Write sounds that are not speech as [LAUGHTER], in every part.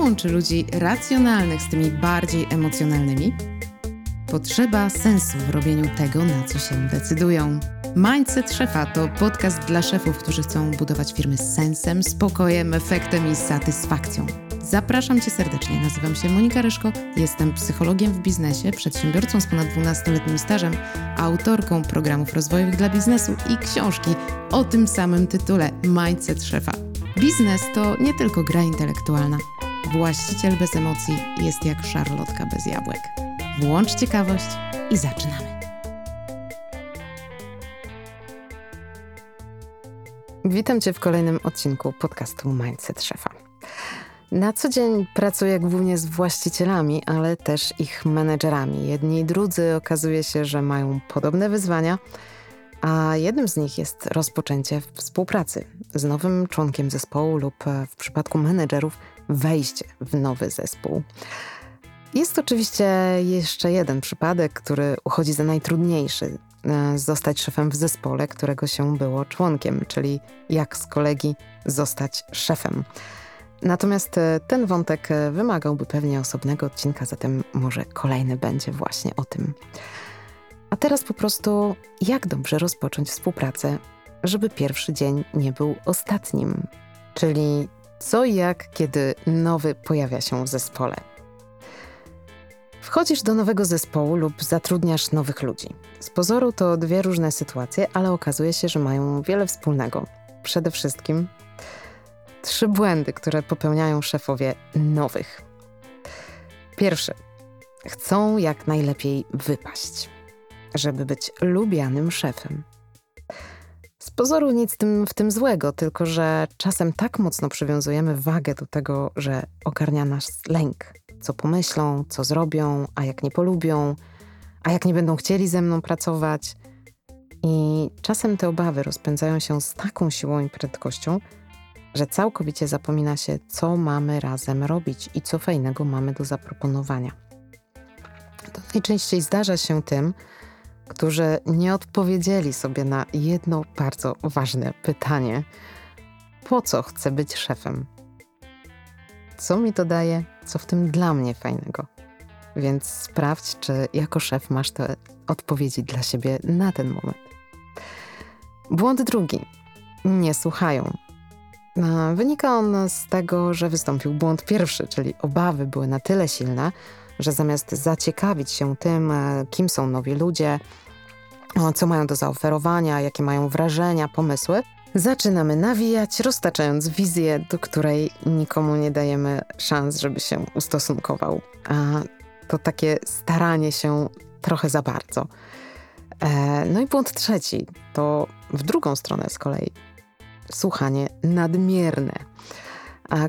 łączy ludzi racjonalnych z tymi bardziej emocjonalnymi? Potrzeba sensu w robieniu tego, na co się decydują. Mindset Szefa to podcast dla szefów, którzy chcą budować firmy z sensem, spokojem, efektem i satysfakcją. Zapraszam Cię serdecznie. Nazywam się Monika Ryszko, jestem psychologiem w biznesie, przedsiębiorcą z ponad 12-letnim stażem, autorką programów rozwojowych dla biznesu i książki o tym samym tytule Mindset Szefa. Biznes to nie tylko gra intelektualna. Właściciel bez emocji jest jak szarlotka bez jabłek. Włącz ciekawość i zaczynamy. Witam Cię w kolejnym odcinku podcastu Mindset Szefa. Na co dzień pracuję głównie z właścicielami, ale też ich menedżerami. Jedni i drudzy okazuje się, że mają podobne wyzwania, a jednym z nich jest rozpoczęcie współpracy z nowym członkiem zespołu lub w przypadku menedżerów wejście w nowy zespół. Jest oczywiście jeszcze jeden przypadek, który uchodzi za najtrudniejszy. E, zostać szefem w zespole, którego się było członkiem, czyli jak z kolegi zostać szefem. Natomiast e, ten wątek e, wymagałby pewnie osobnego odcinka, zatem może kolejny będzie właśnie o tym. A teraz po prostu, jak dobrze rozpocząć współpracę, żeby pierwszy dzień nie był ostatnim? Czyli co i jak, kiedy nowy pojawia się w zespole. Wchodzisz do nowego zespołu lub zatrudniasz nowych ludzi. Z pozoru to dwie różne sytuacje, ale okazuje się, że mają wiele wspólnego. Przede wszystkim trzy błędy, które popełniają szefowie nowych. Pierwszy. Chcą jak najlepiej wypaść, żeby być lubianym szefem. Z pozoru nic tym, w tym złego, tylko że czasem tak mocno przywiązujemy wagę do tego, że ogarnia nas lęk. Co pomyślą, co zrobią, a jak nie polubią, a jak nie będą chcieli ze mną pracować. I czasem te obawy rozpędzają się z taką siłą i prędkością, że całkowicie zapomina się, co mamy razem robić i co fajnego mamy do zaproponowania. To najczęściej zdarza się tym, którzy nie odpowiedzieli sobie na jedno bardzo ważne pytanie: po co chcę być szefem? Co mi to daje? Co w tym dla mnie fajnego? Więc sprawdź, czy jako szef masz te odpowiedzi dla siebie na ten moment. Błąd drugi. Nie słuchają. Wynika on z tego, że wystąpił błąd pierwszy, czyli obawy były na tyle silne, że zamiast zaciekawić się tym, e, kim są nowi ludzie, co mają do zaoferowania, jakie mają wrażenia, pomysły, zaczynamy nawijać, roztaczając wizję, do której nikomu nie dajemy szans, żeby się ustosunkował. A to takie staranie się trochę za bardzo. E, no i błąd trzeci to w drugą stronę z kolei słuchanie nadmierne,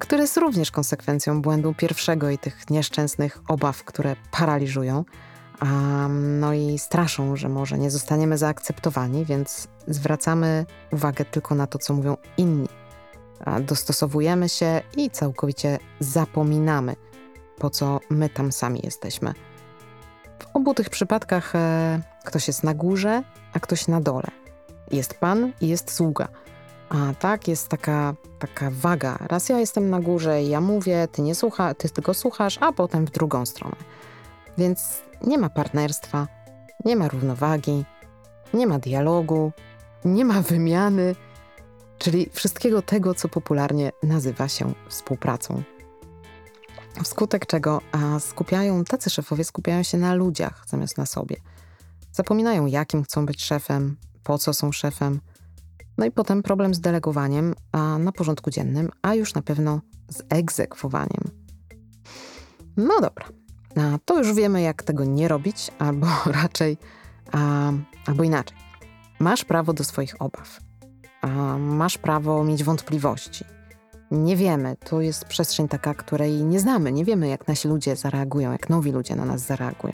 które jest również konsekwencją błędu pierwszego i tych nieszczęsnych obaw, które paraliżują. No i straszą, że może nie zostaniemy zaakceptowani, więc zwracamy uwagę tylko na to, co mówią inni. Dostosowujemy się i całkowicie zapominamy, po co my tam sami jesteśmy. W obu tych przypadkach e, ktoś jest na górze, a ktoś na dole. Jest pan i jest sługa. A tak, jest taka, taka waga. Raz ja jestem na górze ja mówię, ty nie słucha, ty tylko słuchasz, a potem w drugą stronę. Więc nie ma partnerstwa, nie ma równowagi, nie ma dialogu, nie ma wymiany, czyli wszystkiego tego, co popularnie nazywa się współpracą. Wskutek czego skupiają, tacy szefowie skupiają się na ludziach zamiast na sobie. Zapominają, jakim chcą być szefem, po co są szefem, no i potem problem z delegowaniem a na porządku dziennym, a już na pewno z egzekwowaniem. No dobra, a to już wiemy, jak tego nie robić, albo [LAUGHS] raczej, a, albo inaczej. Masz prawo do swoich obaw, masz prawo mieć wątpliwości. Nie wiemy, to jest przestrzeń taka, której nie znamy, nie wiemy, jak nasi ludzie zareagują, jak nowi ludzie na nas zareagują.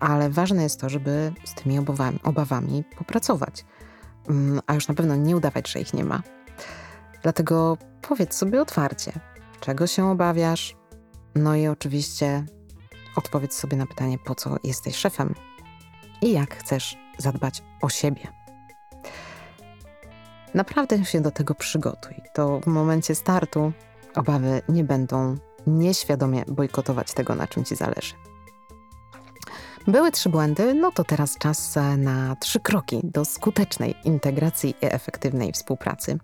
Ale ważne jest to, żeby z tymi obawami, obawami popracować a już na pewno nie udawać, że ich nie ma. Dlatego powiedz sobie otwarcie, czego się obawiasz, no i oczywiście odpowiedz sobie na pytanie, po co jesteś szefem i jak chcesz zadbać o siebie. Naprawdę się do tego przygotuj. To w momencie startu obawy nie będą nieświadomie bojkotować tego, na czym ci zależy. Były trzy błędy, no to teraz czas na trzy kroki do skutecznej integracji i efektywnej współpracy.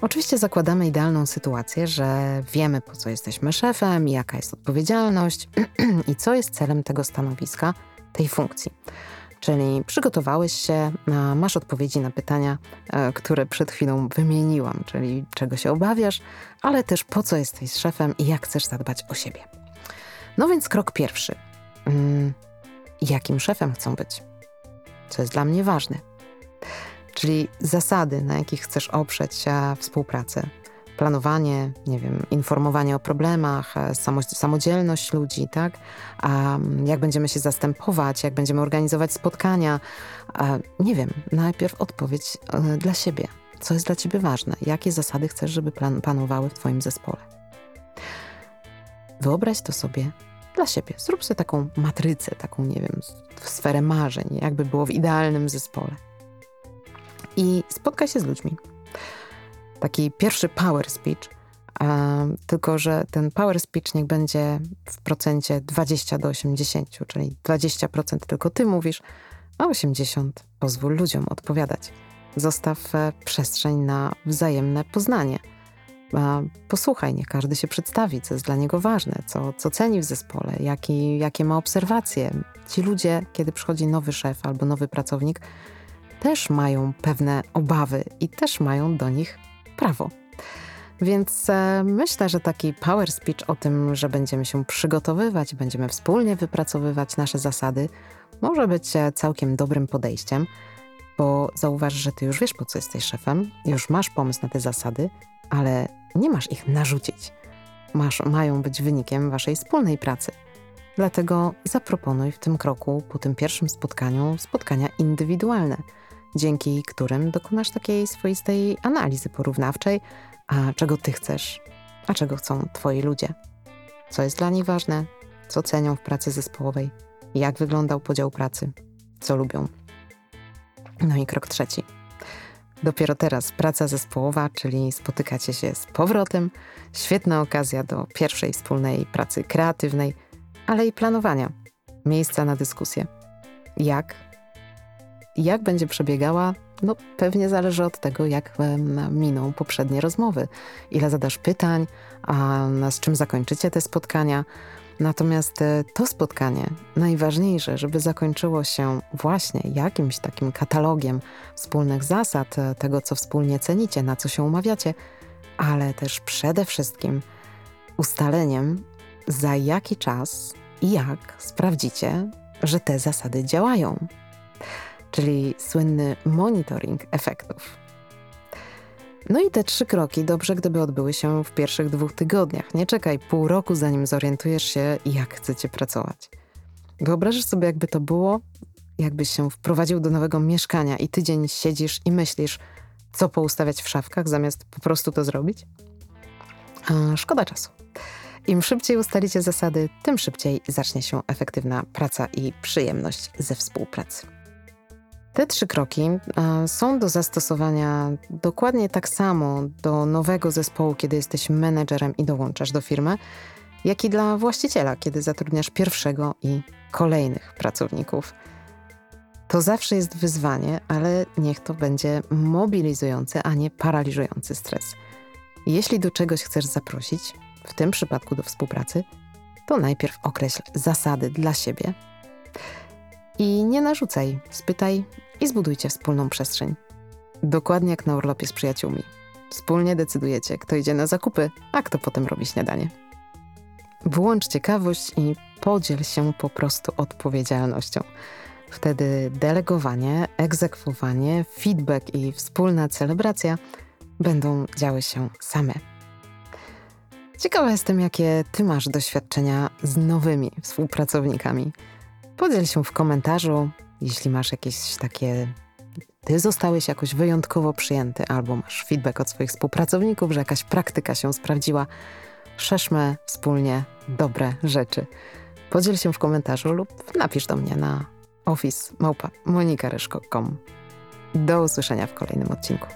Oczywiście zakładamy idealną sytuację, że wiemy, po co jesteśmy szefem, jaka jest odpowiedzialność [CLEARS THROAT] i co jest celem tego stanowiska, tej funkcji. Czyli przygotowałeś się, masz odpowiedzi na pytania, e, które przed chwilą wymieniłam, czyli czego się obawiasz, ale też po co jesteś szefem i jak chcesz zadbać o siebie. No więc krok pierwszy. Jakim szefem chcą być? Co jest dla mnie ważne? Czyli zasady, na jakich chcesz oprzeć współpracę. Planowanie, nie wiem, informowanie o problemach, e, samodzielność ludzi, tak? Mm, jak będziemy się zastępować, jak będziemy organizować spotkania. Nie wiem, najpierw odpowiedź e, dla siebie. Co jest dla ciebie ważne? Jakie zasady chcesz, żeby panowały w twoim zespole? Wyobraź to sobie dla siebie. Zrób sobie taką matrycę, taką, nie wiem, sferę marzeń, jakby było w idealnym zespole i spotkaj się z ludźmi. Taki pierwszy power speech, tylko że ten power speech niech będzie w procencie 20 do 80, czyli 20% tylko ty mówisz, a 80% pozwól ludziom odpowiadać. Zostaw e, przestrzeń na wzajemne poznanie. Posłuchaj, nie każdy się przedstawi, co jest dla niego ważne, co, co ceni w zespole, jaki, jakie ma obserwacje. Ci ludzie, kiedy przychodzi nowy szef albo nowy pracownik, też mają pewne obawy i też mają do nich prawo. Więc e, myślę, że taki power speech o tym, że będziemy się przygotowywać, będziemy wspólnie wypracowywać nasze zasady, może być e, całkiem dobrym podejściem, bo zauważ, że ty już wiesz, po co jesteś szefem, już masz pomysł na te zasady, ale nie masz ich narzucić. Masz, mają być wynikiem waszej wspólnej pracy. Dlatego zaproponuj w tym kroku, po tym pierwszym spotkaniu, spotkania indywidualne – dzięki którym dokonasz takiej swoistej analizy porównawczej, a czego ty chcesz, a czego chcą twoi ludzie. Co jest dla nich ważne, co cenią w pracy zespołowej, jak wyglądał podział pracy, co lubią. No i krok trzeci. Dopiero teraz praca zespołowa, czyli spotykacie się z powrotem. Świetna okazja do pierwszej wspólnej pracy kreatywnej, ale i planowania. Miejsca na dyskusję. Jak jak będzie przebiegała, no pewnie zależy od tego, jak miną poprzednie rozmowy. Ile zadasz pytań, a z czym zakończycie te spotkania. Natomiast e, to spotkanie, najważniejsze, żeby zakończyło się właśnie jakimś takim katalogiem wspólnych zasad, e, tego, co wspólnie cenicie, na co się umawiacie, ale też przede wszystkim ustaleniem, za jaki czas i jak sprawdzicie, że te zasady działają czyli słynny monitoring efektów. No i te trzy kroki dobrze, gdyby odbyły się w pierwszych dwóch tygodniach. Nie czekaj pół roku, zanim zorientujesz się, jak chcecie pracować. Wyobrażasz sobie, jakby to było, jakbyś się wprowadził do nowego mieszkania i tydzień siedzisz i myślisz, co poustawiać w szafkach, zamiast po prostu to zrobić? A, szkoda czasu. Im szybciej ustalicie zasady, tym szybciej zacznie się efektywna praca i przyjemność ze współpracy. Te trzy kroki e, są do zastosowania dokładnie tak samo do nowego zespołu, kiedy jesteś menedżerem i dołączasz do firmy, jak i dla właściciela, kiedy zatrudniasz pierwszego i kolejnych pracowników. To zawsze jest wyzwanie, ale niech to będzie mobilizujący, a nie paraliżujący stres. Jeśli do czegoś chcesz zaprosić, w tym przypadku do współpracy, to najpierw określ zasady dla siebie i nie narzucaj, spytaj, i zbudujcie wspólną przestrzeń. Dokładnie jak na urlopie z przyjaciółmi. Wspólnie decydujecie, kto idzie na zakupy, a kto potem robi śniadanie. Włącz ciekawość i podziel się po prostu odpowiedzialnością. Wtedy delegowanie, egzekwowanie, feedback i wspólna celebracja będą działy się same. Ciekawa jestem, jakie ty masz doświadczenia z nowymi współpracownikami. Podziel się w komentarzu, jeśli masz jakieś takie ty zostałeś jakoś wyjątkowo przyjęty, albo masz feedback od swoich współpracowników, że jakaś praktyka się sprawdziła, szerzmy wspólnie dobre rzeczy. Podziel się w komentarzu lub napisz do mnie na office małpa Do usłyszenia w kolejnym odcinku.